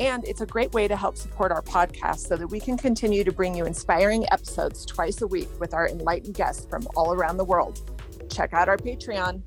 And it's a great way to help support our podcast so that we can continue to bring you inspiring episodes twice a week with our enlightened guests from all around the world. Check out our Patreon.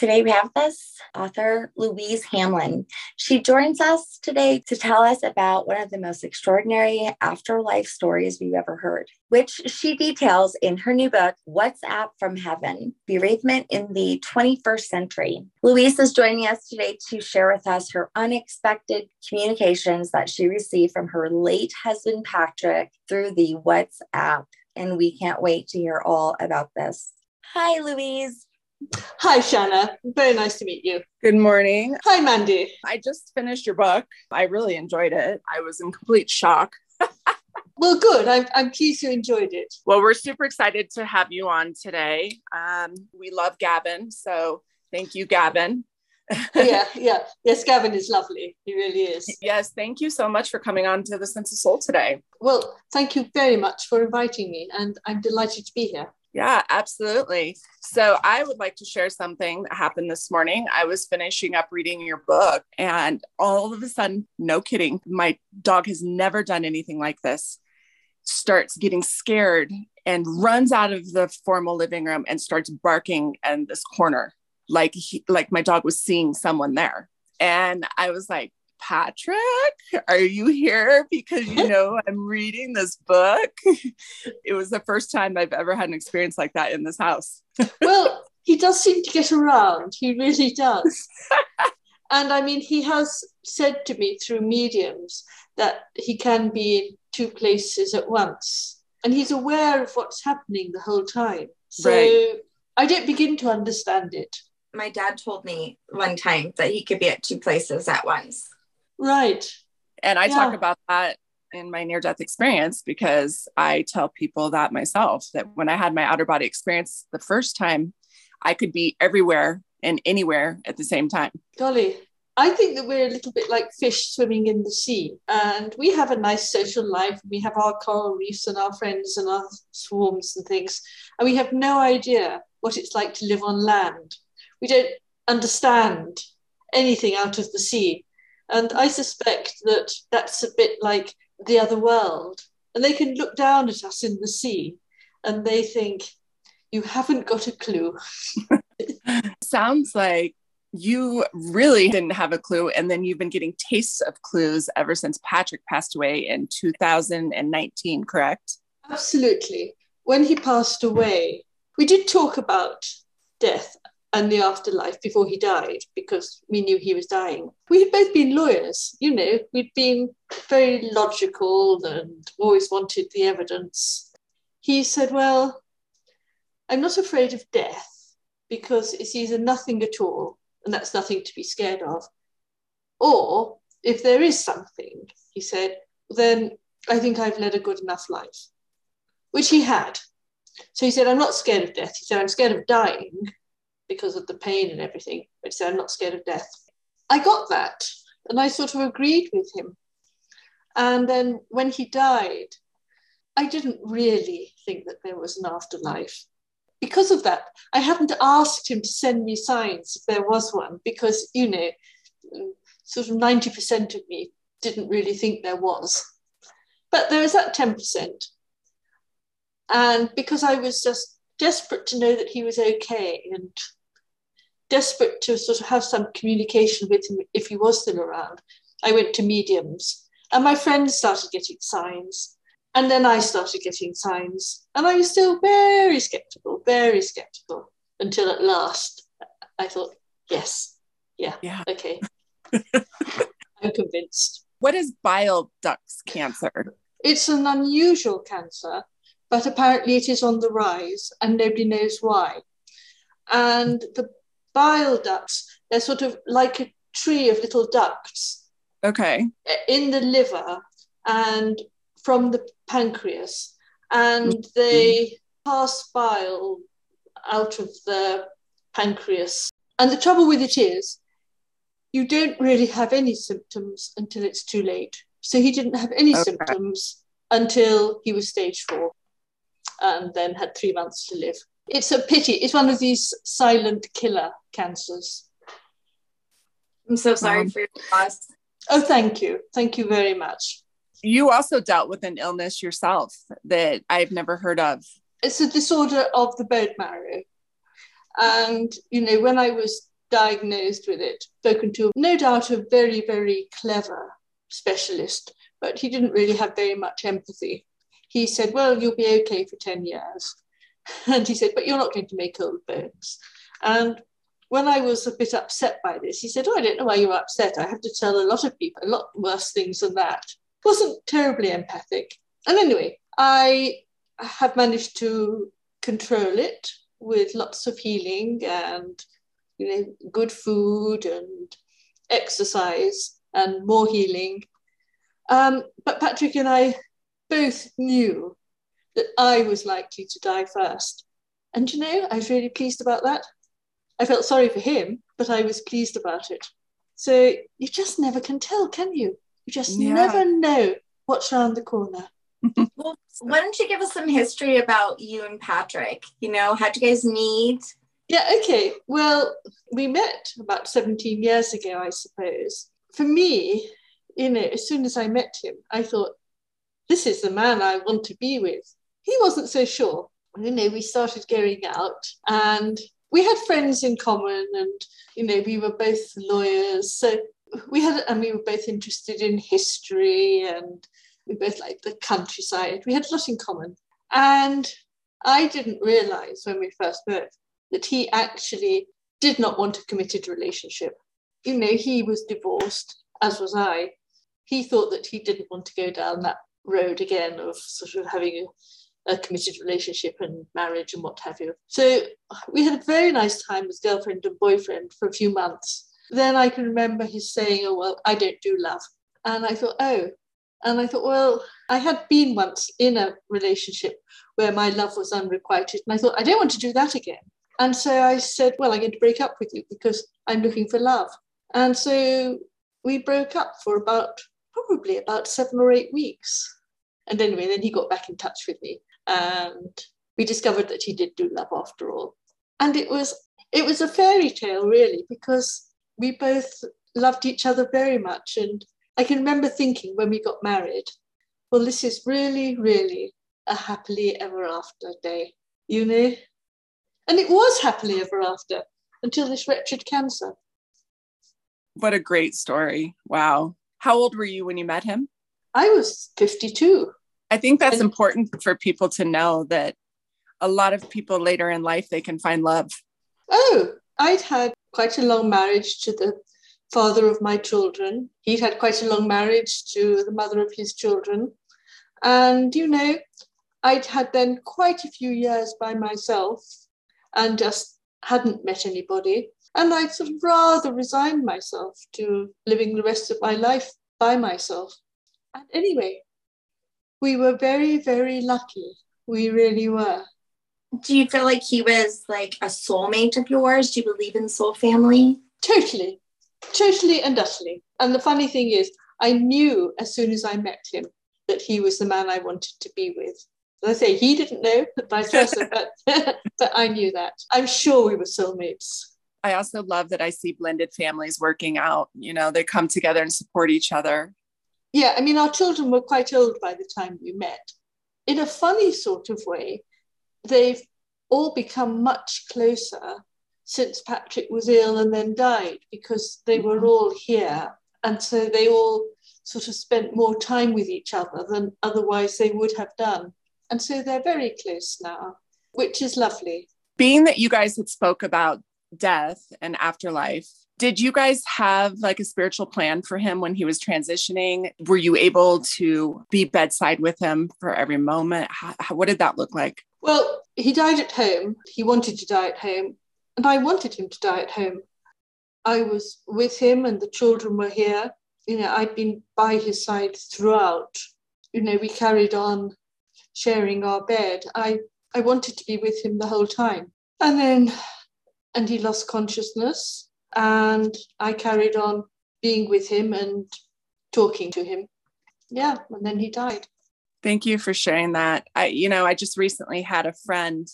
Today we have this author, Louise Hamlin. She joins us today to tell us about one of the most extraordinary afterlife stories we've ever heard, which she details in her new book, WhatsApp from Heaven Bereavement in the 21st Century. Louise is joining us today to share with us her unexpected communications that she received from her late husband, Patrick, through the WhatsApp. And we can't wait to hear all about this. Hi, Louise. Hi, Shanna. Very nice to meet you. Good morning. Hi, Mandy. I just finished your book. I really enjoyed it. I was in complete shock. well, good. I'm, I'm pleased you enjoyed it. Well, we're super excited to have you on today. Um, we love Gavin. So thank you, Gavin. yeah, yeah. Yes, Gavin is lovely. He really is. Yes, thank you so much for coming on to the Sense of Soul today. Well, thank you very much for inviting me, and I'm delighted to be here. Yeah, absolutely. So I would like to share something that happened this morning. I was finishing up reading your book, and all of a sudden, no kidding, my dog has never done anything like this. Starts getting scared and runs out of the formal living room and starts barking in this corner, like he, like my dog was seeing someone there. And I was like, Patrick, are you here? Because you know, I'm reading this book. It was the first time I've ever had an experience like that in this house. well, he does seem to get around. He really does. and I mean, he has said to me through mediums that he can be in two places at once. And he's aware of what's happening the whole time. So right. I don't begin to understand it. My dad told me one time that he could be at two places at once. Right. And I yeah. talk about that in my near death experience because I tell people that myself that when I had my outer body experience the first time, I could be everywhere and anywhere at the same time. Golly, I think that we're a little bit like fish swimming in the sea, and we have a nice social life. We have our coral reefs and our friends and our swarms and things, and we have no idea what it's like to live on land. We don't understand anything out of the sea. And I suspect that that's a bit like the other world. And they can look down at us in the sea and they think, you haven't got a clue. Sounds like you really didn't have a clue. And then you've been getting tastes of clues ever since Patrick passed away in 2019, correct? Absolutely. When he passed away, we did talk about death and the afterlife before he died because we knew he was dying. We had both been lawyers, you know, we'd been very logical and always wanted the evidence. He said, Well, I'm not afraid of death because it's either nothing at all, and that's nothing to be scared of, or if there is something, he said, then I think I've led a good enough life, which he had. So he said, I'm not scared of death. He said, I'm scared of dying because of the pain and everything, but said, I'm not scared of death. I got that and I sort of agreed with him. And then when he died, I didn't really think that there was an afterlife. Because of that, I hadn't asked him to send me signs if there was one, because, you know, sort of 90% of me didn't really think there was. But there was that 10%. And because I was just desperate to know that he was okay and desperate to sort of have some communication with him if he was still around, I went to mediums. And my friends started getting signs. And then I started getting signs. And I was still very skeptical, very skeptical, until at last I thought, yes, yeah, yeah. okay. I'm convinced. What is bile ducts cancer? It's an unusual cancer, but apparently it is on the rise and nobody knows why. And the bile ducts. They're sort of like a tree of little ducts. Okay. In the liver and from the pancreas. and mm-hmm. they pass bile out of the pancreas. And the trouble with it is, you don't really have any symptoms until it's too late. So he didn't have any okay. symptoms until he was stage four and then had three months to live. It's a pity. It's one of these silent killer cancers. I'm so sorry um, for your loss. Oh, thank you. Thank you very much. You also dealt with an illness yourself that I've never heard of. It's a disorder of the bone marrow. And, you know, when I was diagnosed with it, spoken to, no doubt, a very, very clever specialist, but he didn't really have very much empathy. He said, Well, you'll be okay for 10 years. And he said, But you're not going to make old bones. And when I was a bit upset by this, he said, Oh, I don't know why you're upset. I have to tell a lot of people a lot worse things than that. Wasn't terribly empathic. And anyway, I have managed to control it with lots of healing and you know good food and exercise and more healing. Um, but Patrick and I both knew that I was likely to die first. And you know, I was really pleased about that. I felt sorry for him, but I was pleased about it. So you just never can tell, can you? You just yeah. never know what's around the corner. well, why don't you give us some history about you and Patrick? You know, how'd you guys meet? Yeah, okay. Well, we met about 17 years ago, I suppose. For me, you know, as soon as I met him, I thought, this is the man I want to be with. He wasn't so sure. You know, we started going out and we had friends in common and you know we were both lawyers. So we had and we were both interested in history and we both liked the countryside. We had a lot in common. And i didn't realize when we first met that he actually did not want a committed relationship. You know he was divorced as was i. He thought that he didn't want to go down that road again of sort of having a committed relationship and marriage and what have you. So we had a very nice time as girlfriend and boyfriend for a few months. Then I can remember his saying, Oh, well, I don't do love. And I thought, Oh, and I thought, well, I had been once in a relationship where my love was unrequited. And I thought, I don't want to do that again. And so I said, well, I'm going to break up with you because I'm looking for love. And so we broke up for about, probably about seven or eight weeks. And anyway, then he got back in touch with me and we discovered that he did do love after all. And it was it was a fairy tale really because we both loved each other very much. And I can remember thinking when we got married, well, this is really, really a happily ever after day, you know? And it was happily ever after until this wretched cancer. What a great story. Wow. How old were you when you met him? I was 52. I think that's important for people to know that a lot of people later in life they can find love. Oh, I'd had quite a long marriage to the father of my children. He'd had quite a long marriage to the mother of his children. And, you know, I'd had then quite a few years by myself and just hadn't met anybody. And I'd sort of rather resigned myself to living the rest of my life by myself. And anyway, we were very, very lucky. We really were. Do you feel like he was like a soulmate of yours? Do you believe in soul family? Totally, totally and utterly. And the funny thing is, I knew as soon as I met him that he was the man I wanted to be with. As I say, he didn't know, vice versa, but, but I knew that. I'm sure we were soulmates. I also love that I see blended families working out. You know, they come together and support each other yeah, I mean, our children were quite old by the time we met. In a funny sort of way, they've all become much closer since Patrick was ill and then died because they were mm-hmm. all here. And so they all sort of spent more time with each other than otherwise they would have done. And so they're very close now, which is lovely. Being that you guys had spoke about death and afterlife, did you guys have like a spiritual plan for him when he was transitioning? Were you able to be bedside with him for every moment? How, what did that look like? Well, he died at home. He wanted to die at home, and I wanted him to die at home. I was with him, and the children were here. You know, I'd been by his side throughout. You know, we carried on sharing our bed. I, I wanted to be with him the whole time. And then, and he lost consciousness. And I carried on being with him and talking to him. Yeah. And then he died. Thank you for sharing that. I, you know, I just recently had a friend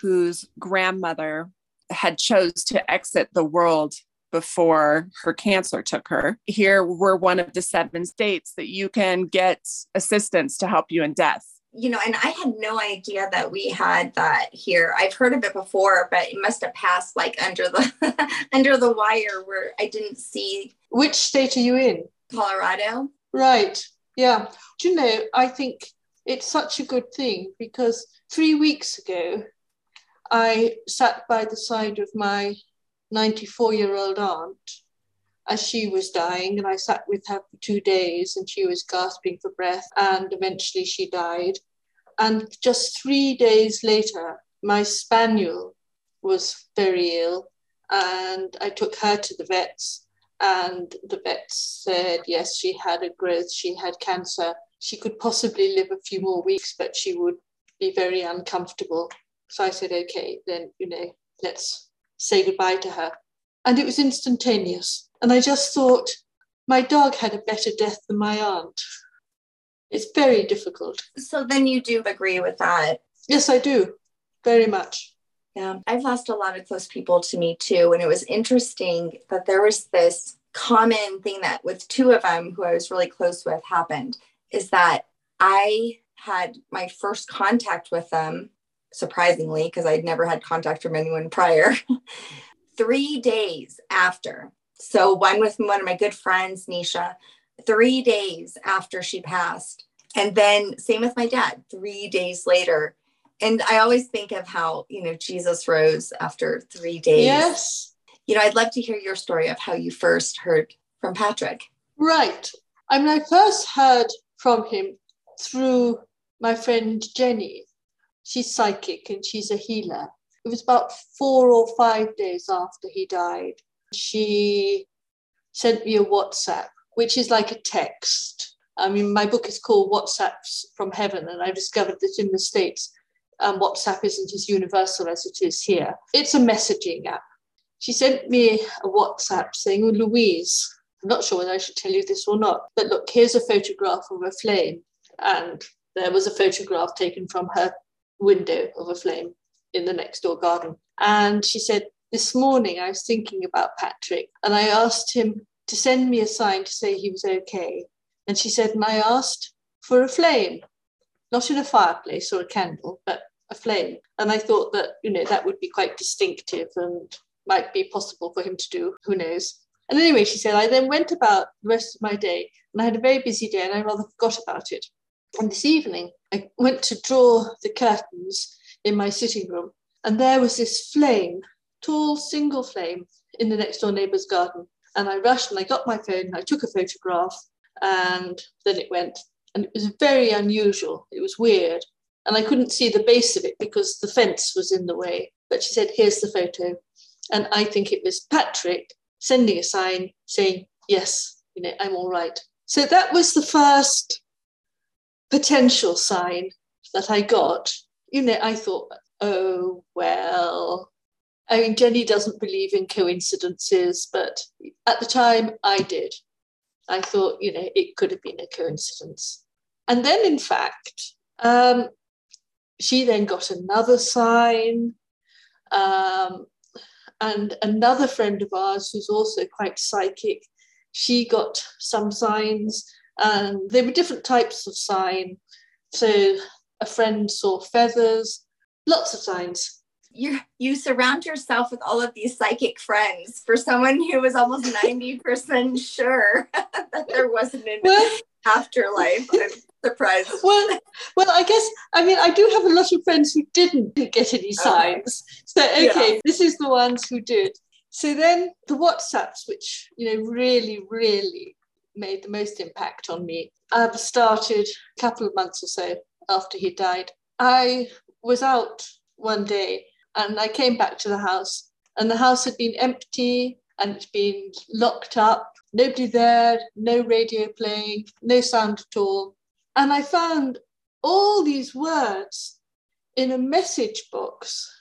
whose grandmother had chose to exit the world before her cancer took her. Here we're one of the seven states that you can get assistance to help you in death. You know, and I had no idea that we had that here. I've heard of it before, but it must have passed like under the under the wire where I didn't see. Which state are you in? Colorado. Right. Yeah. Do you know, I think it's such a good thing because three weeks ago, I sat by the side of my 94 year old aunt as she was dying, and I sat with her for two days, and she was gasping for breath, and eventually she died. And just three days later, my spaniel was very ill, and I took her to the vets, and the vets said, yes, she had a growth, she had cancer. She could possibly live a few more weeks, but she would be very uncomfortable. So I said, okay, then, you know, let's say goodbye to her. And it was instantaneous. And I just thought, my dog had a better death than my aunt. It's very difficult. So then you do agree with that? Yes, I do. Very much. Yeah, I've lost a lot of close people to me too. And it was interesting that there was this common thing that with two of them who I was really close with happened is that I had my first contact with them surprisingly, because I'd never had contact from anyone prior, three days after. So, one with one of my good friends, Nisha, three days after she passed. And then, same with my dad, three days later. And I always think of how, you know, Jesus rose after three days. Yes. You know, I'd love to hear your story of how you first heard from Patrick. Right. I mean, I first heard from him through my friend Jenny, she's psychic and she's a healer. It was about four or five days after he died. She sent me a WhatsApp, which is like a text. I mean, my book is called WhatsApps from Heaven, and I discovered that in the States, um, WhatsApp isn't as universal as it is here. It's a messaging app. She sent me a WhatsApp saying, oh, Louise, I'm not sure whether I should tell you this or not, but look, here's a photograph of a flame. And there was a photograph taken from her window of a flame in the next door garden. And she said, This morning I was thinking about Patrick and I asked him to send me a sign to say he was okay. And she said, And I asked for a flame, not in a fireplace or a candle, but a flame. And I thought that, you know, that would be quite distinctive and might be possible for him to do. Who knows? And anyway, she said, I then went about the rest of my day and I had a very busy day and I rather forgot about it. And this evening, I went to draw the curtains in my sitting room, and there was this flame, tall single flame, in the next door neighbour's garden. And I rushed and I got my phone and I took a photograph, and then it went. And it was very unusual. It was weird. And I couldn't see the base of it because the fence was in the way. But she said, Here's the photo. And I think it was Patrick sending a sign saying, Yes, you know, I'm all right. So that was the first potential sign that I got, you know, I thought, oh, well, I mean, Jenny doesn't believe in coincidences, but at the time I did. I thought, you know, it could have been a coincidence. And then, in fact, um, she then got another sign. Um, and another friend of ours, who's also quite psychic, she got some signs. And there were different types of sign. So a friend saw feathers, lots of signs. You you surround yourself with all of these psychic friends. For someone who was almost ninety percent sure that there wasn't an well, afterlife, I'm surprised. Well, well, I guess I mean I do have a lot of friends who didn't get any signs. Okay. So okay, yeah. this is the ones who did. So then the WhatsApps, which you know really, really made the most impact on me um, started a couple of months or so after he died. I was out one day and I came back to the house, and the house had been empty and it's been locked up, nobody there, no radio playing, no sound at all. And I found all these words in a message box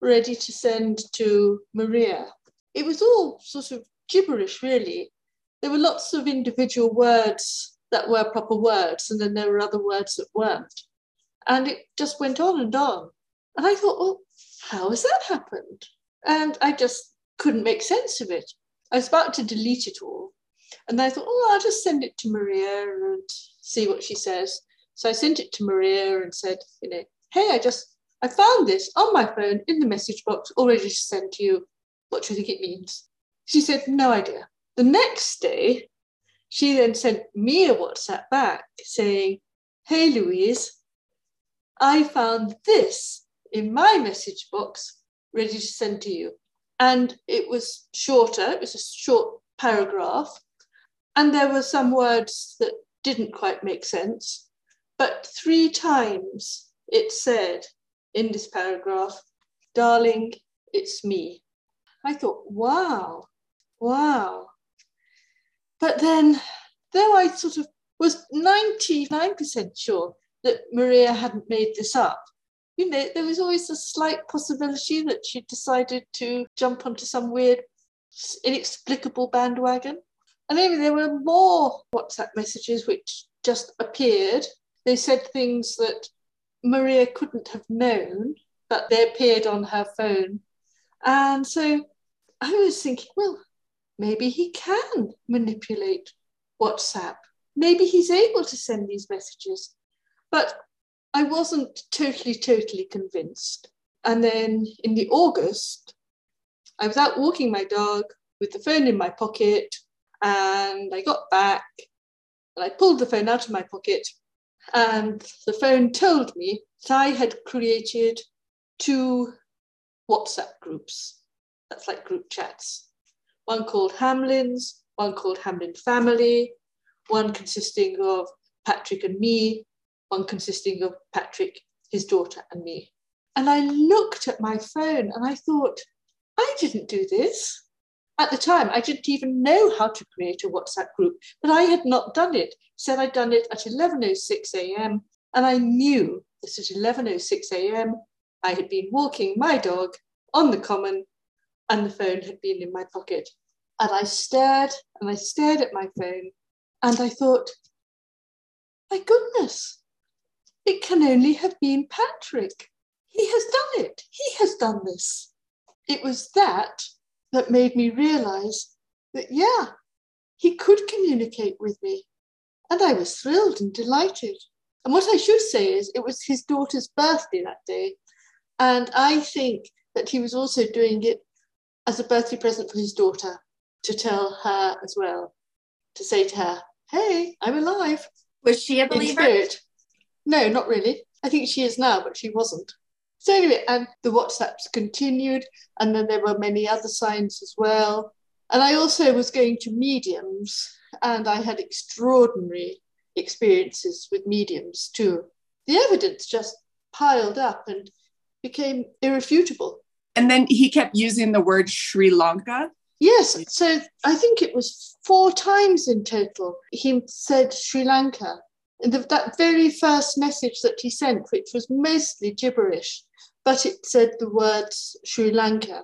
ready to send to Maria. It was all sort of gibberish, really. There were lots of individual words that were proper words, and then there were other words that weren't. And it just went on and on. And I thought, well, how has that happened? And I just couldn't make sense of it. I was about to delete it all. And I thought, oh, I'll just send it to Maria and see what she says. So I sent it to Maria and said, you know, hey, I just, I found this on my phone in the message box, already to send to you. What do you think it means? She said, no idea. The next day, she then sent me a WhatsApp back saying, hey, Louise, I found this in my message box ready to send to you. And it was shorter, it was a short paragraph. And there were some words that didn't quite make sense. But three times it said in this paragraph, darling, it's me. I thought, wow, wow. But then, though I sort of was 99% sure that Maria hadn't made this up, you know, there was always a slight possibility that she decided to jump onto some weird, inexplicable bandwagon. And maybe there were more WhatsApp messages which just appeared. They said things that Maria couldn't have known, but they appeared on her phone. And so I was thinking, well, maybe he can manipulate WhatsApp. Maybe he's able to send these messages. But I wasn't totally, totally convinced. And then in the August, I was out walking my dog with the phone in my pocket, and I got back and I pulled the phone out of my pocket, and the phone told me that I had created two WhatsApp groups. That's like group chats. One called Hamlins, one called Hamlin Family, one consisting of Patrick and me, one consisting of Patrick, his daughter, and me. And I looked at my phone and I thought, I didn't do this. At the time, I didn't even know how to create a WhatsApp group, but I had not done it. Said I'd done it at 11:06 a.m. and I knew that at 11:06 a.m. I had been walking my dog on the common and the phone had been in my pocket. And I stared and I stared at my phone and I thought, my goodness, it can only have been Patrick. He has done it. He has done this. It was that that made me realize that, yeah, he could communicate with me. And I was thrilled and delighted. And what I should say is, it was his daughter's birthday that day. And I think that he was also doing it as a birthday present for his daughter to tell her as well, to say to her, hey, I'm alive. Was she a believer? No, not really. I think she is now, but she wasn't. So anyway, and the WhatsApps continued, and then there were many other signs as well. And I also was going to mediums, and I had extraordinary experiences with mediums too. The evidence just piled up and became irrefutable. And then he kept using the word Sri Lanka. Yes, so I think it was four times in total he said Sri Lanka the, that very first message that he sent, which was mostly gibberish, but it said the words Sri Lanka.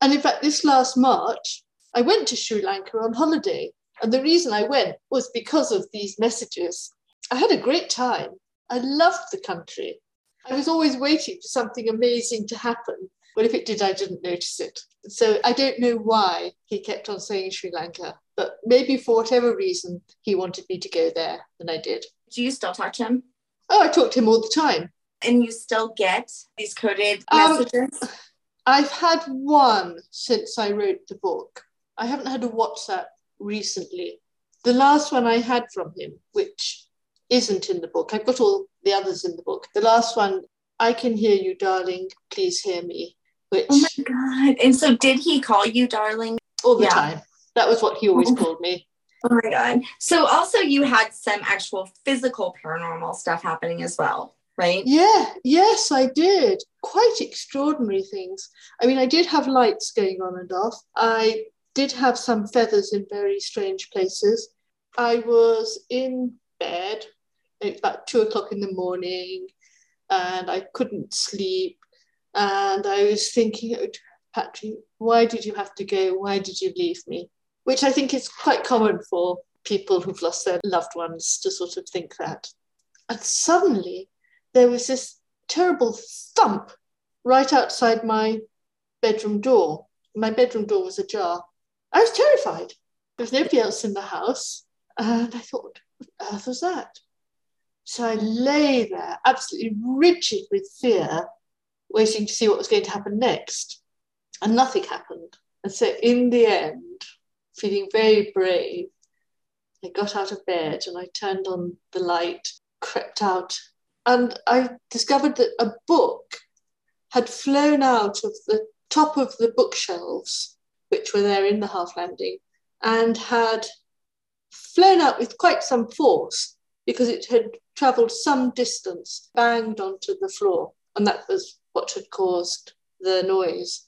And in fact, this last March, I went to Sri Lanka on holiday. And the reason I went was because of these messages. I had a great time. I loved the country. I was always waiting for something amazing to happen. But if it did, I didn't notice it. So I don't know why he kept on saying Sri Lanka. But maybe for whatever reason, he wanted me to go there, and I did. Do you still talk to him? Oh, I talk to him all the time. And you still get these coded um, messages? Um, I've had one since I wrote the book. I haven't had a WhatsApp recently. The last one I had from him, which isn't in the book, I've got all the others in the book. The last one, I can hear you, darling, please hear me. Which, oh my God. And so did he call you darling? All the yeah. time. That was what he always oh. called me. Oh my God. So also you had some actual physical paranormal stuff happening as well, right? Yeah, yes, I did. Quite extraordinary things. I mean, I did have lights going on and off. I did have some feathers in very strange places. I was in bed It's about two o'clock in the morning, and I couldn't sleep. And I was thinking, oh, Patrick, why did you have to go? Why did you leave me? Which I think is quite common for people who've lost their loved ones to sort of think that. And suddenly there was this terrible thump right outside my bedroom door. My bedroom door was ajar. I was terrified. There was nobody else in the house. And I thought, what earth was that? So I lay there, absolutely rigid with fear, waiting to see what was going to happen next. And nothing happened. And so, in the end, feeling very brave, I got out of bed and I turned on the light, crept out, and I discovered that a book had flown out of the top of the bookshelves, which were there in the half landing, and had flown out with quite some force because it had travelled some distance, banged onto the floor, and that was what had caused the noise.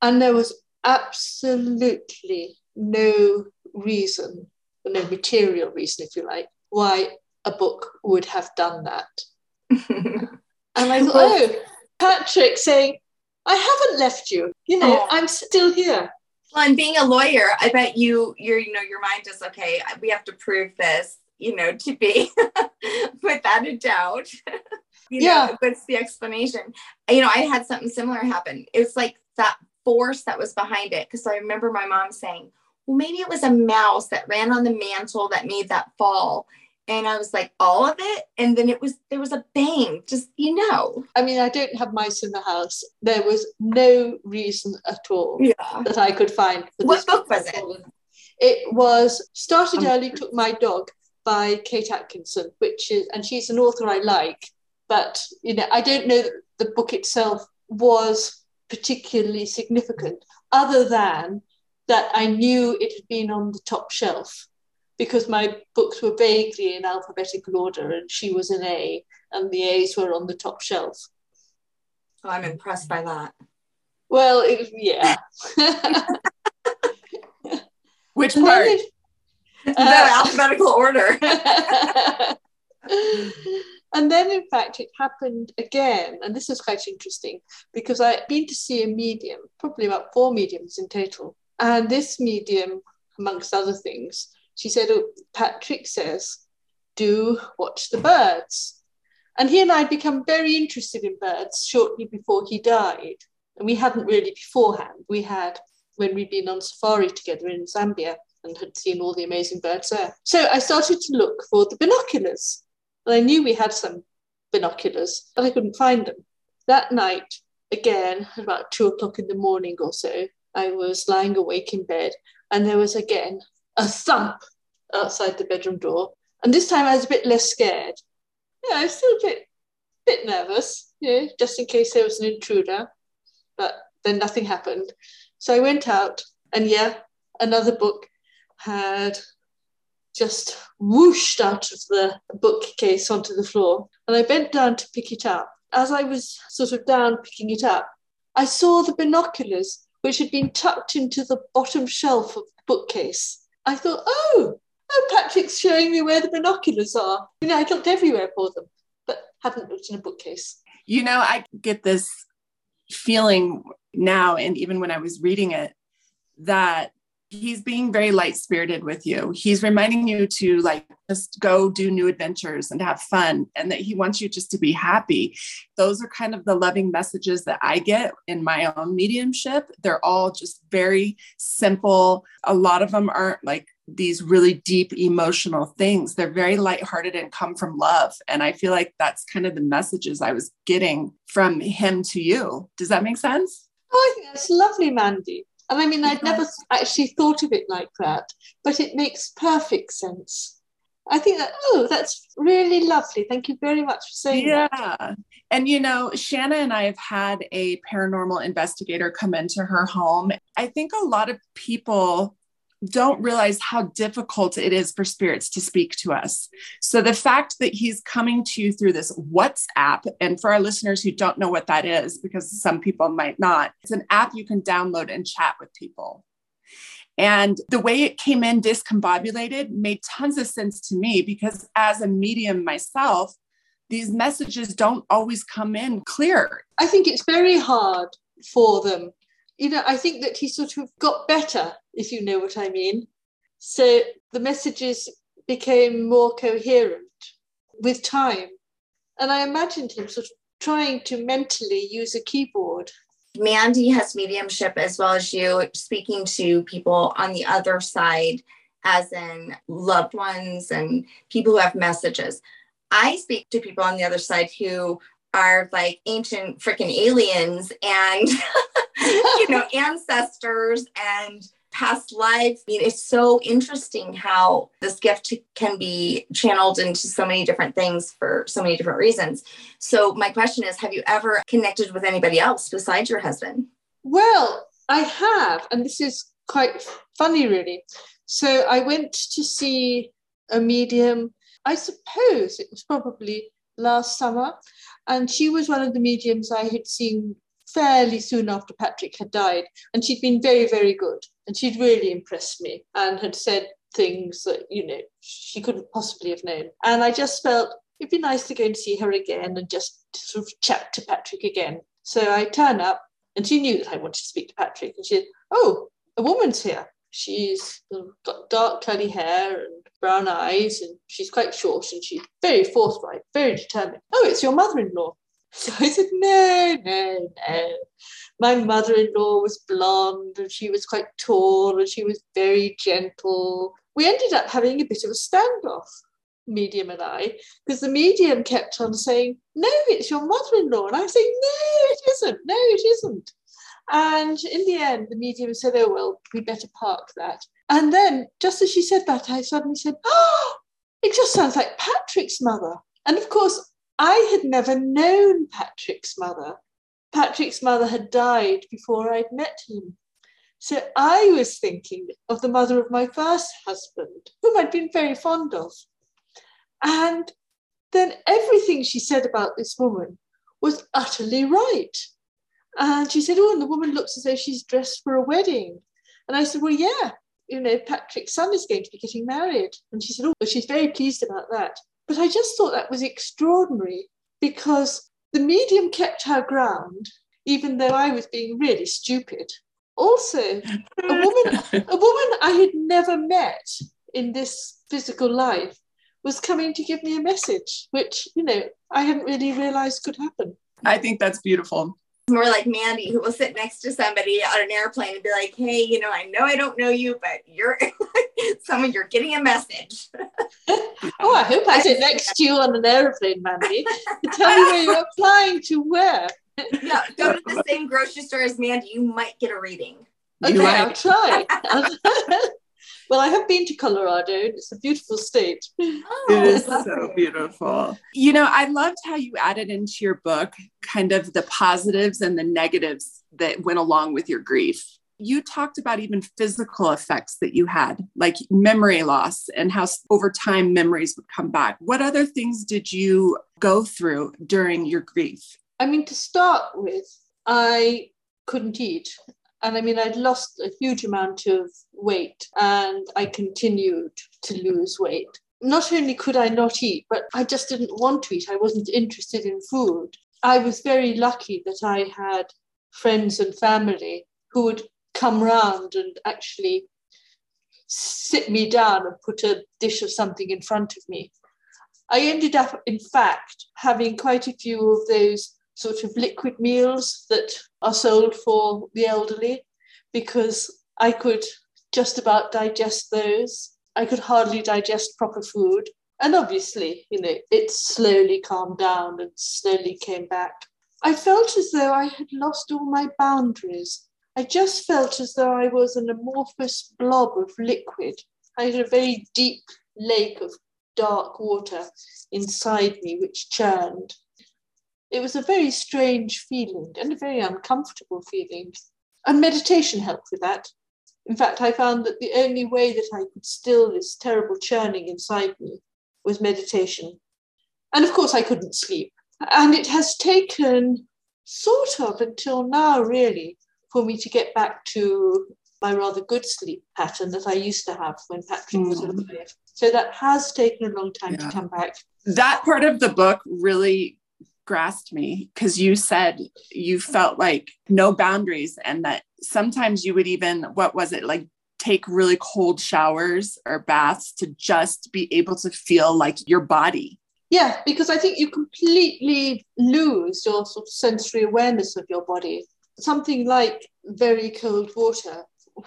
And there was absolutely no reason, no material reason, if you like, why a book would have done that. and I thought, oh, Patrick saying, I haven't left you. You know, oh. I'm still here. Well, and being a lawyer, I bet you, your, you know, your mind is okay. We have to prove this, you know, to be without a doubt. you yeah. know, what's the explanation? You know, I had something similar happen. It's like that force that was behind it. Because I remember my mom saying, well, maybe it was a mouse that ran on the mantle that made that fall and I was like, all of it. And then it was, there was a bang, just, you know. I mean, I don't have mice in the house. There was no reason at all yeah. that I could find. what book was it? It was Started um, Early, Took My Dog by Kate Atkinson, which is, and she's an author I like, but, you know, I don't know that the book itself was particularly significant, other than that I knew it had been on the top shelf because my books were vaguely in alphabetical order and she was an A and the A's were on the top shelf. Oh, I'm impressed by that. Well, it, yeah. Which part? It, uh, alphabetical order. and then, in fact, it happened again, and this is quite interesting because I'd been to see a medium, probably about four mediums in total, and this medium, amongst other things, she said, oh, Patrick says, do watch the birds. And he and I had become very interested in birds shortly before he died. And we hadn't really beforehand. We had when we'd been on safari together in Zambia and had seen all the amazing birds there. So I started to look for the binoculars. And I knew we had some binoculars, but I couldn't find them. That night, again, about two o'clock in the morning or so, I was lying awake in bed, and there was again a thump outside the bedroom door. And this time I was a bit less scared. Yeah, I was still a bit, bit nervous, yeah, just in case there was an intruder. But then nothing happened. So I went out, and yeah, another book had just whooshed out of the bookcase onto the floor. And I bent down to pick it up. As I was sort of down picking it up, I saw the binoculars, which had been tucked into the bottom shelf of the bookcase. I thought, oh, oh, Patrick's showing me where the binoculars are. You know, I looked everywhere for them, but hadn't looked in a bookcase. You know, I get this feeling now, and even when I was reading it, that he's being very light spirited with you. He's reminding you to like just go do new adventures and have fun, and that he wants you just to be happy. Those are kind of the loving messages that I get in my own mediumship. They're all just very simple. A lot of them aren't like these really deep emotional things. They're very lighthearted and come from love. And I feel like that's kind of the messages I was getting from him to you. Does that make sense? Oh, I think that's lovely, Mandy. And I mean, I'd never actually thought of it like that, but it makes perfect sense. I think that, oh, that's really lovely. Thank you very much for saying yeah. that. Yeah. And, you know, Shanna and I have had a paranormal investigator come into her home. I think a lot of people don't realize how difficult it is for spirits to speak to us. So the fact that he's coming to you through this WhatsApp, and for our listeners who don't know what that is, because some people might not, it's an app you can download and chat with people. And the way it came in discombobulated made tons of sense to me because as a medium myself, these messages don't always come in clear. I think it's very hard for them. You know, I think that he sort of got better, if you know what I mean. So the messages became more coherent with time. And I imagined him sort of trying to mentally use a keyboard. Mandy has mediumship as well as you, speaking to people on the other side, as in loved ones and people who have messages. I speak to people on the other side who are like ancient freaking aliens and, you know, ancestors and past lives. I mean, it's so interesting how this gift can be channeled into so many different things for so many different reasons. So, my question is Have you ever connected with anybody else besides your husband? Well, I have, and this is quite funny, really. So, I went to see a medium, I suppose it was probably last summer, and she was one of the mediums I had seen fairly soon after Patrick had died. And she'd been very, very good. And she'd really impressed me and had said things that, you know, she couldn't possibly have known. And I just felt it'd be nice to go and see her again and just sort of chat to Patrick again. So I turn up and she knew that I wanted to speak to Patrick. And she said, Oh, a woman's here. She's got dark curly hair and brown eyes, and she's quite short and she's very forthright, very determined. Oh, it's your mother in law. So I said, no, no, no. My mother in law was blonde and she was quite tall and she was very gentle. We ended up having a bit of a standoff, medium and I, because the medium kept on saying, no, it's your mother in law. And I saying, no, it isn't. No, it isn't. And in the end, the medium said, oh, well, we better park that. And then, just as she said that, I suddenly said, oh, it just sounds like Patrick's mother. And of course, I had never known Patrick's mother. Patrick's mother had died before I'd met him. So I was thinking of the mother of my first husband, whom I'd been very fond of. And then everything she said about this woman was utterly right. And she said, Oh, and the woman looks as though she's dressed for a wedding. And I said, Well, yeah, you know, Patrick's son is going to be getting married. And she said, Oh, well, she's very pleased about that. But I just thought that was extraordinary because the medium kept her ground, even though I was being really stupid. Also, a woman, a woman I had never met in this physical life was coming to give me a message, which, you know, I hadn't really realized could happen. I think that's beautiful more like Mandy, who will sit next to somebody on an airplane and be like, "Hey, you know, I know I don't know you, but you're someone. You're getting a message." oh, I hope I sit next to you on an airplane, Mandy. Tell me where you're applying to where. yeah, go to the same grocery store as Mandy. You might get a reading. Okay, I'll try. Well, I have been to Colorado. It's a beautiful state. Oh, it is so beautiful. You know, I loved how you added into your book kind of the positives and the negatives that went along with your grief. You talked about even physical effects that you had, like memory loss and how over time memories would come back. What other things did you go through during your grief? I mean, to start with, I couldn't eat. And I mean, I'd lost a huge amount of weight and I continued to lose weight. Not only could I not eat, but I just didn't want to eat. I wasn't interested in food. I was very lucky that I had friends and family who would come round and actually sit me down and put a dish of something in front of me. I ended up, in fact, having quite a few of those sort of liquid meals that are sold for the elderly because I could just about digest those. I could hardly digest proper food. And obviously, you know, it slowly calmed down and slowly came back. I felt as though I had lost all my boundaries. I just felt as though I was an amorphous blob of liquid. I had a very deep lake of dark water inside me which churned it was a very strange feeling and a very uncomfortable feeling. And meditation helped with that. In fact, I found that the only way that I could still this terrible churning inside me was meditation. And of course, I couldn't sleep. And it has taken sort of until now, really, for me to get back to my rather good sleep pattern that I used to have when Patrick mm. was alive. So that has taken a long time yeah. to come back. That part of the book really grasped me because you said you felt like no boundaries and that sometimes you would even, what was it, like take really cold showers or baths to just be able to feel like your body. Yeah, because I think you completely lose your sort of sensory awareness of your body. Something like very cold water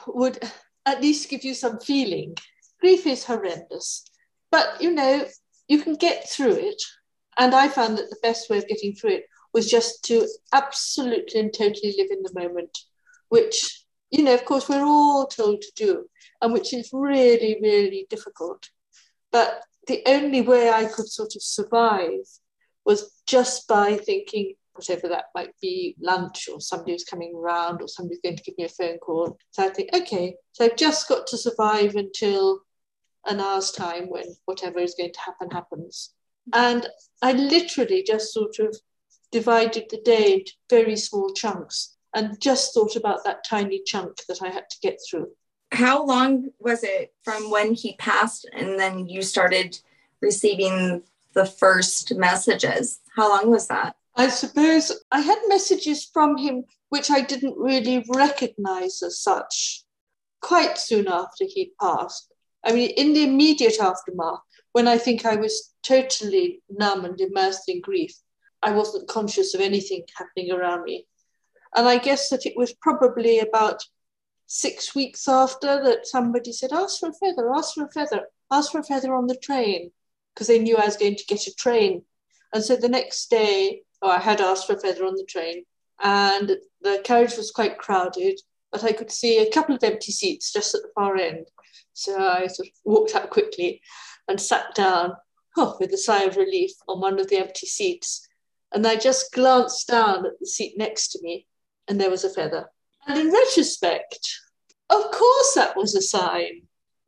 would at least give you some feeling. Grief is horrendous, but you know, you can get through it. And I found that the best way of getting through it was just to absolutely and totally live in the moment, which, you know, of course, we're all told to do, and which is really, really difficult. But the only way I could sort of survive was just by thinking, whatever that might be, lunch or somebody who's coming around or somebody's going to give me a phone call. So I think, okay, so I've just got to survive until an hour's time when whatever is going to happen happens. And I literally just sort of divided the day into very small chunks and just thought about that tiny chunk that I had to get through. How long was it from when he passed and then you started receiving the first messages? How long was that? I suppose I had messages from him which I didn't really recognize as such quite soon after he'd passed. I mean, in the immediate aftermath, when I think I was totally numb and immersed in grief, I wasn't conscious of anything happening around me. And I guess that it was probably about six weeks after that somebody said, Ask for a feather, ask for a feather, ask for a feather on the train, because they knew I was going to get a train. And so the next day, oh, I had asked for a feather on the train, and the carriage was quite crowded, but I could see a couple of empty seats just at the far end. So I sort of walked out quickly and sat down oh, with a sigh of relief on one of the empty seats. And I just glanced down at the seat next to me, and there was a feather. And in retrospect, of course, that was a sign.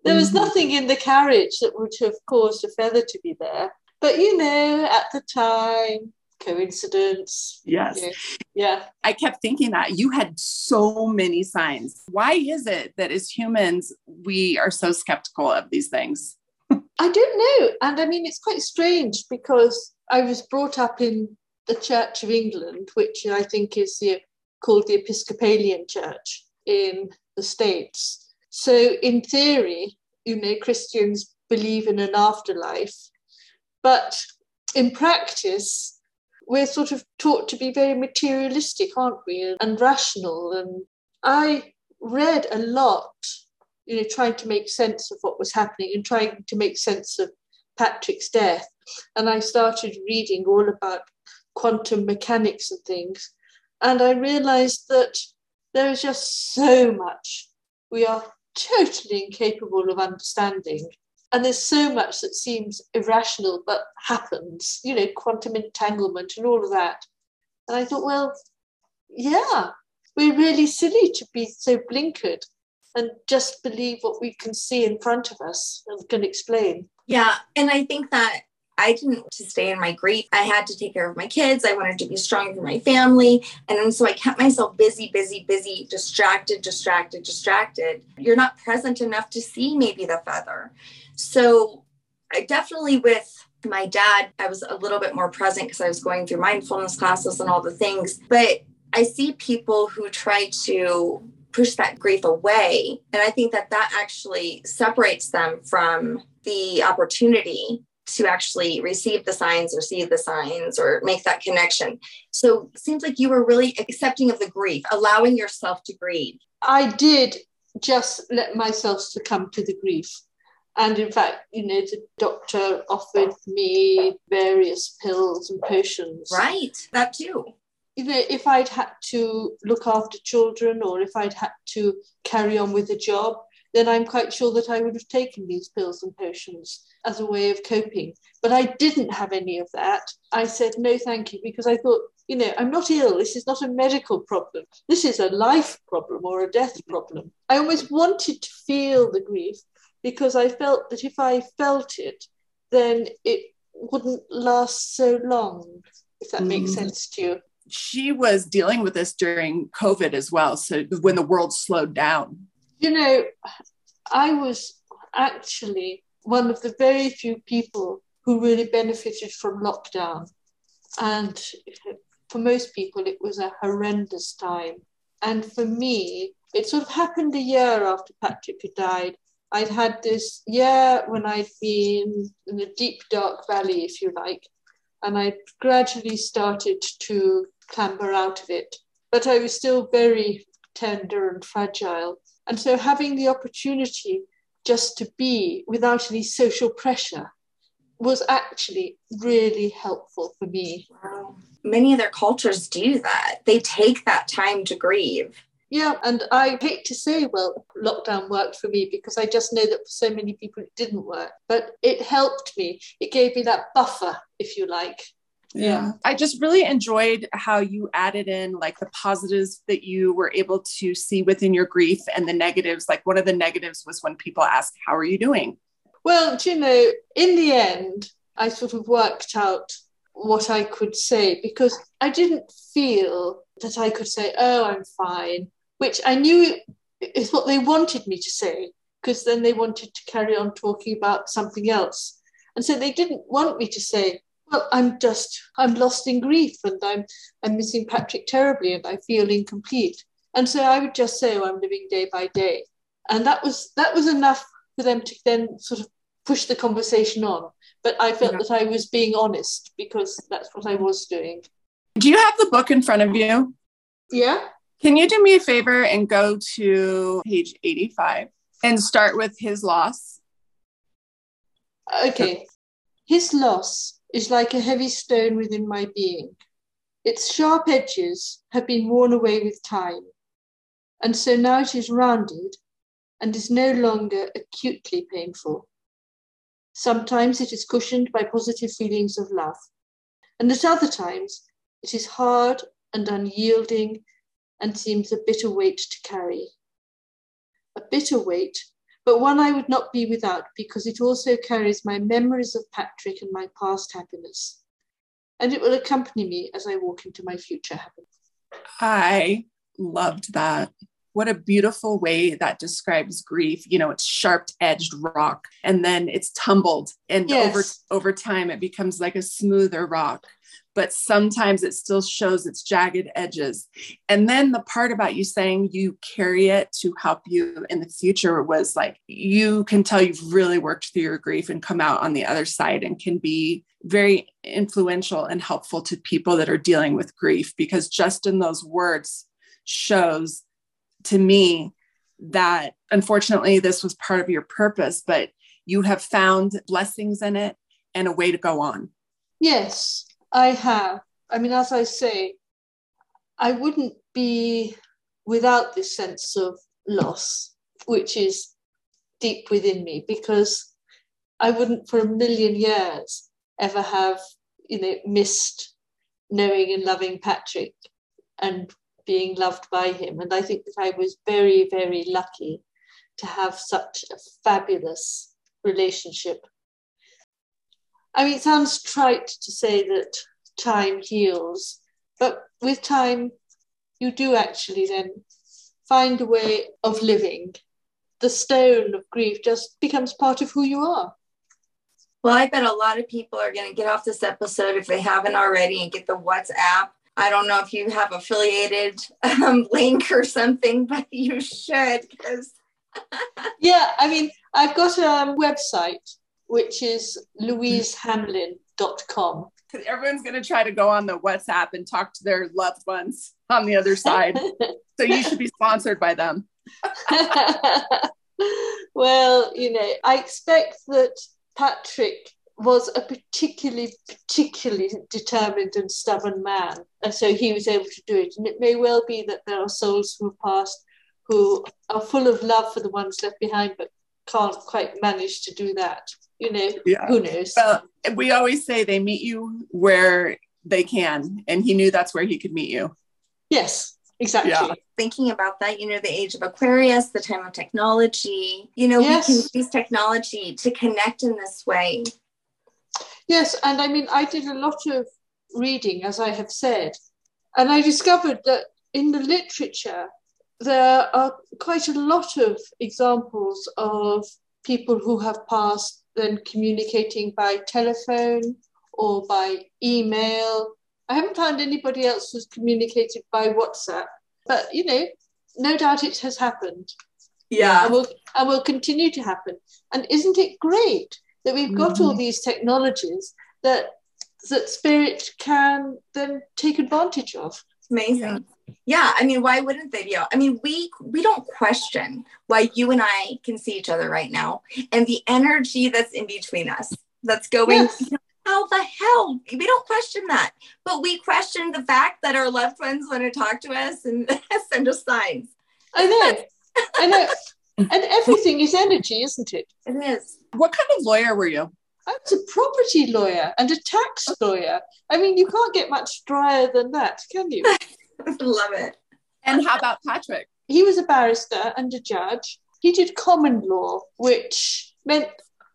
There was mm-hmm. nothing in the carriage that would have caused a feather to be there. But you know, at the time, coincidence. Yes. Yeah. yeah. I kept thinking that you had so many signs. Why is it that as humans, we are so skeptical of these things? I don't know. And I mean, it's quite strange because I was brought up in the Church of England, which I think is the, called the Episcopalian Church in the States. So, in theory, you know, Christians believe in an afterlife. But in practice, we're sort of taught to be very materialistic, aren't we? And rational. And I read a lot you know, trying to make sense of what was happening and trying to make sense of Patrick's death. And I started reading all about quantum mechanics and things. And I realized that there is just so much we are totally incapable of understanding. And there's so much that seems irrational but happens, you know, quantum entanglement and all of that. And I thought, well, yeah, we're really silly to be so blinkered and just believe what we can see in front of us and can explain. Yeah. And I think that I didn't want to stay in my grief. I had to take care of my kids. I wanted to be strong for my family. And so I kept myself busy, busy, busy, distracted, distracted, distracted. You're not present enough to see maybe the feather. So I definitely with my dad, I was a little bit more present because I was going through mindfulness classes and all the things. But I see people who try to push that grief away. And I think that that actually separates them from the opportunity to actually receive the signs or see the signs or make that connection. So it seems like you were really accepting of the grief, allowing yourself to grieve. I did just let myself succumb to the grief. And in fact, you know, the doctor offered me various pills and potions. Right, that too you know, if I'd had to look after children or if I'd had to carry on with a job, then I'm quite sure that I would have taken these pills and potions as a way of coping. But I didn't have any of that. I said, no, thank you, because I thought, you know, I'm not ill. This is not a medical problem. This is a life problem or a death problem. I almost wanted to feel the grief because I felt that if I felt it, then it wouldn't last so long, if that mm. makes sense to you she was dealing with this during COVID as well. So when the world slowed down. You know, I was actually one of the very few people who really benefited from lockdown. And for most people, it was a horrendous time. And for me, it sort of happened a year after Patrick had died. I'd had this year when I'd been in a deep, dark valley, if you like, and I gradually started to clamber out of it. But I was still very tender and fragile. And so having the opportunity just to be without any social pressure was actually really helpful for me. Wow. Many other cultures do that. They take that time to grieve. Yeah, and I hate to say, well, lockdown worked for me because I just know that for so many people it didn't work, but it helped me. It gave me that buffer, if you like. Yeah. Um, I just really enjoyed how you added in like the positives that you were able to see within your grief and the negatives. Like one of the negatives was when people ask, How are you doing? Well, do you know, in the end, I sort of worked out what I could say because I didn't feel that I could say, Oh, I'm fine, which I knew is what they wanted me to say because then they wanted to carry on talking about something else. And so they didn't want me to say, well, I'm just, I'm lost in grief and I'm, I'm missing Patrick terribly and I feel incomplete. And so I would just say, oh, I'm living day by day. And that was, that was enough for them to then sort of push the conversation on. But I felt yeah. that I was being honest because that's what I was doing. Do you have the book in front of you? Yeah. Can you do me a favor and go to page 85 and start with his loss? Okay. His loss is like a heavy stone within my being. Its sharp edges have been worn away with time, and so now it is rounded and is no longer acutely painful. Sometimes it is cushioned by positive feelings of love, and at other times it is hard and unyielding and seems a bitter weight to carry. A bitter weight but one I would not be without because it also carries my memories of Patrick and my past happiness. And it will accompany me as I walk into my future happiness. I loved that. What a beautiful way that describes grief. You know, it's sharp edged rock and then it's tumbled. And yes. over over time it becomes like a smoother rock but sometimes it still shows its jagged edges. And then the part about you saying you carry it to help you in the future was like, you can tell you've really worked through your grief and come out on the other side and can be very influential and helpful to people that are dealing with grief because just in those words shows to me that unfortunately this was part of your purpose, but you have found blessings in it and a way to go on. Yes, I have. I mean, as I say, I wouldn't be without this sense of loss, which is deep within me, because I wouldn't for a million years ever have, you know, missed knowing and loving Patrick and being loved by him. And I think that I was very, very lucky to have such a fabulous relationship I mean, it sounds trite to say that time heals, but with time, you do actually then find a way of living. The stone of grief just becomes part of who you are. Well, I bet a lot of people are going to get off this episode if they haven't already and get the WhatsApp. I don't know if you have affiliated um, link or something, but you should because. yeah, I mean, I've got a website which is louisehamlin.com. Everyone's going to try to go on the WhatsApp and talk to their loved ones on the other side. so you should be sponsored by them. well, you know, I expect that Patrick was a particularly, particularly determined and stubborn man. And so he was able to do it. And it may well be that there are souls who have passed who are full of love for the ones left behind, but can't quite manage to do that you know, yeah. who knows? Well, we always say they meet you where they can, and he knew that's where he could meet you. Yes, exactly. Yeah. Thinking about that, you know, the age of Aquarius, the time of technology, you know, yes. we can use technology to connect in this way. Yes, and I mean, I did a lot of reading, as I have said, and I discovered that in the literature, there are quite a lot of examples of people who have passed then communicating by telephone or by email. I haven't found anybody else who's communicated by WhatsApp, but you know, no doubt it has happened. Yeah. And will, and will continue to happen. And isn't it great that we've got mm-hmm. all these technologies that that spirit can then take advantage of? Amazing. Yeah yeah i mean why wouldn't they be i mean we we don't question why you and i can see each other right now and the energy that's in between us that's going yes. how the hell we don't question that but we question the fact that our loved ones want to talk to us and send us signs i know i know and everything is energy isn't it it is what kind of lawyer were you I was a property lawyer and a tax lawyer. I mean, you can't get much drier than that, can you? Love it. And how about Patrick? He was a barrister and a judge. He did common law, which meant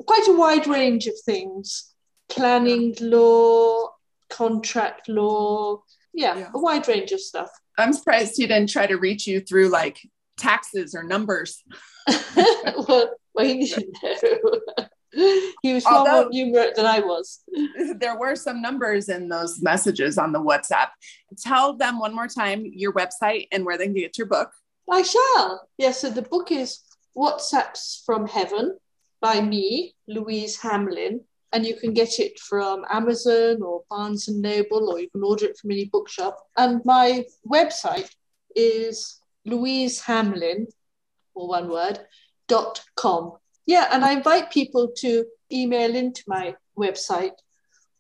quite a wide range of things planning law, contract law. Yeah, yeah, a wide range of stuff. I'm surprised he didn't try to reach you through like taxes or numbers. well, well, he he was far Although, more numerate than I was. there were some numbers in those messages on the WhatsApp. Tell them one more time your website and where they can get your book. I shall. Yes, so the book is WhatsApps from Heaven by me, Louise Hamlin. And you can get it from Amazon or Barnes and Noble, or you can order it from any bookshop. And my website is Louise Hamlin, or one word, dot com. Yeah, and I invite people to email into my website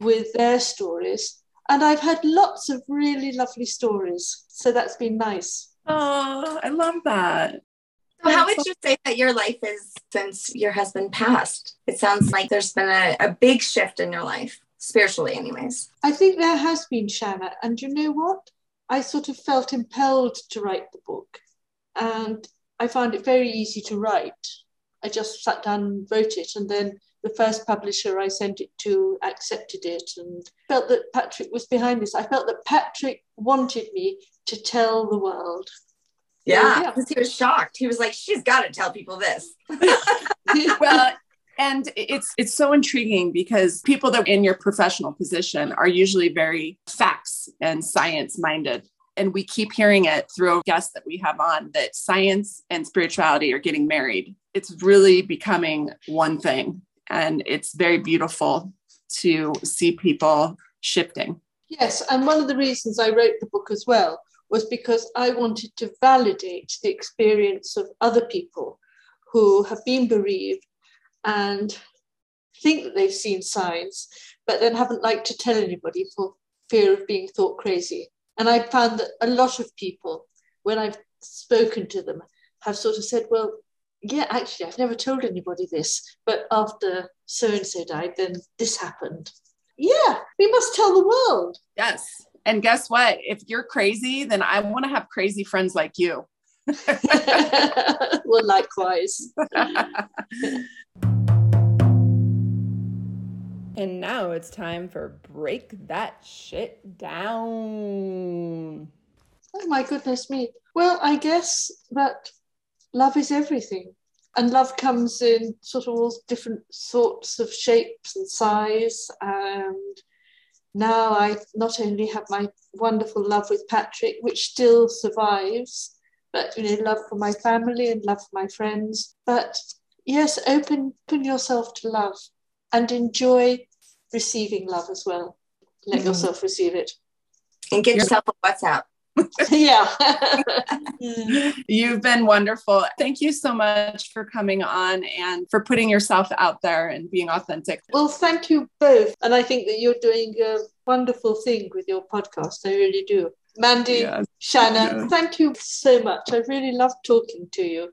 with their stories. And I've had lots of really lovely stories. So that's been nice. Oh, I love that. So how would you say that your life is since your husband passed? It sounds like there's been a, a big shift in your life, spiritually, anyways. I think there has been, Shanna. And you know what? I sort of felt impelled to write the book. And I found it very easy to write. I just sat down and wrote it. And then the first publisher I sent it to accepted it and felt that Patrick was behind this. I felt that Patrick wanted me to tell the world. Yeah, because yeah. he was shocked. He was like, she's got to tell people this. well, and it's it's so intriguing because people that are in your professional position are usually very facts and science minded and we keep hearing it through guests that we have on that science and spirituality are getting married. It's really becoming one thing. And it's very beautiful to see people shifting. Yes. And one of the reasons I wrote the book as well was because I wanted to validate the experience of other people who have been bereaved and think that they've seen signs, but then haven't liked to tell anybody for fear of being thought crazy. And I found that a lot of people, when I've spoken to them, have sort of said, well, yeah, actually, I've never told anybody this, but after so and so died, then this happened. Yeah, we must tell the world. Yes. And guess what? If you're crazy, then I want to have crazy friends like you. well, likewise. And now it's time for Break That Shit Down. Oh my goodness me. Well, I guess that love is everything. And love comes in sort of all different sorts of shapes and size. And now I not only have my wonderful love with Patrick, which still survives, but you know, love for my family and love for my friends. But yes, open open yourself to love and enjoy receiving love as well. Let mm. yourself receive it. And get yourself a WhatsApp. yeah. You've been wonderful. Thank you so much for coming on and for putting yourself out there and being authentic. Well, thank you both. And I think that you're doing a wonderful thing with your podcast. I really do. Mandy, yes. Shanna, yes. thank you so much. I really love talking to you.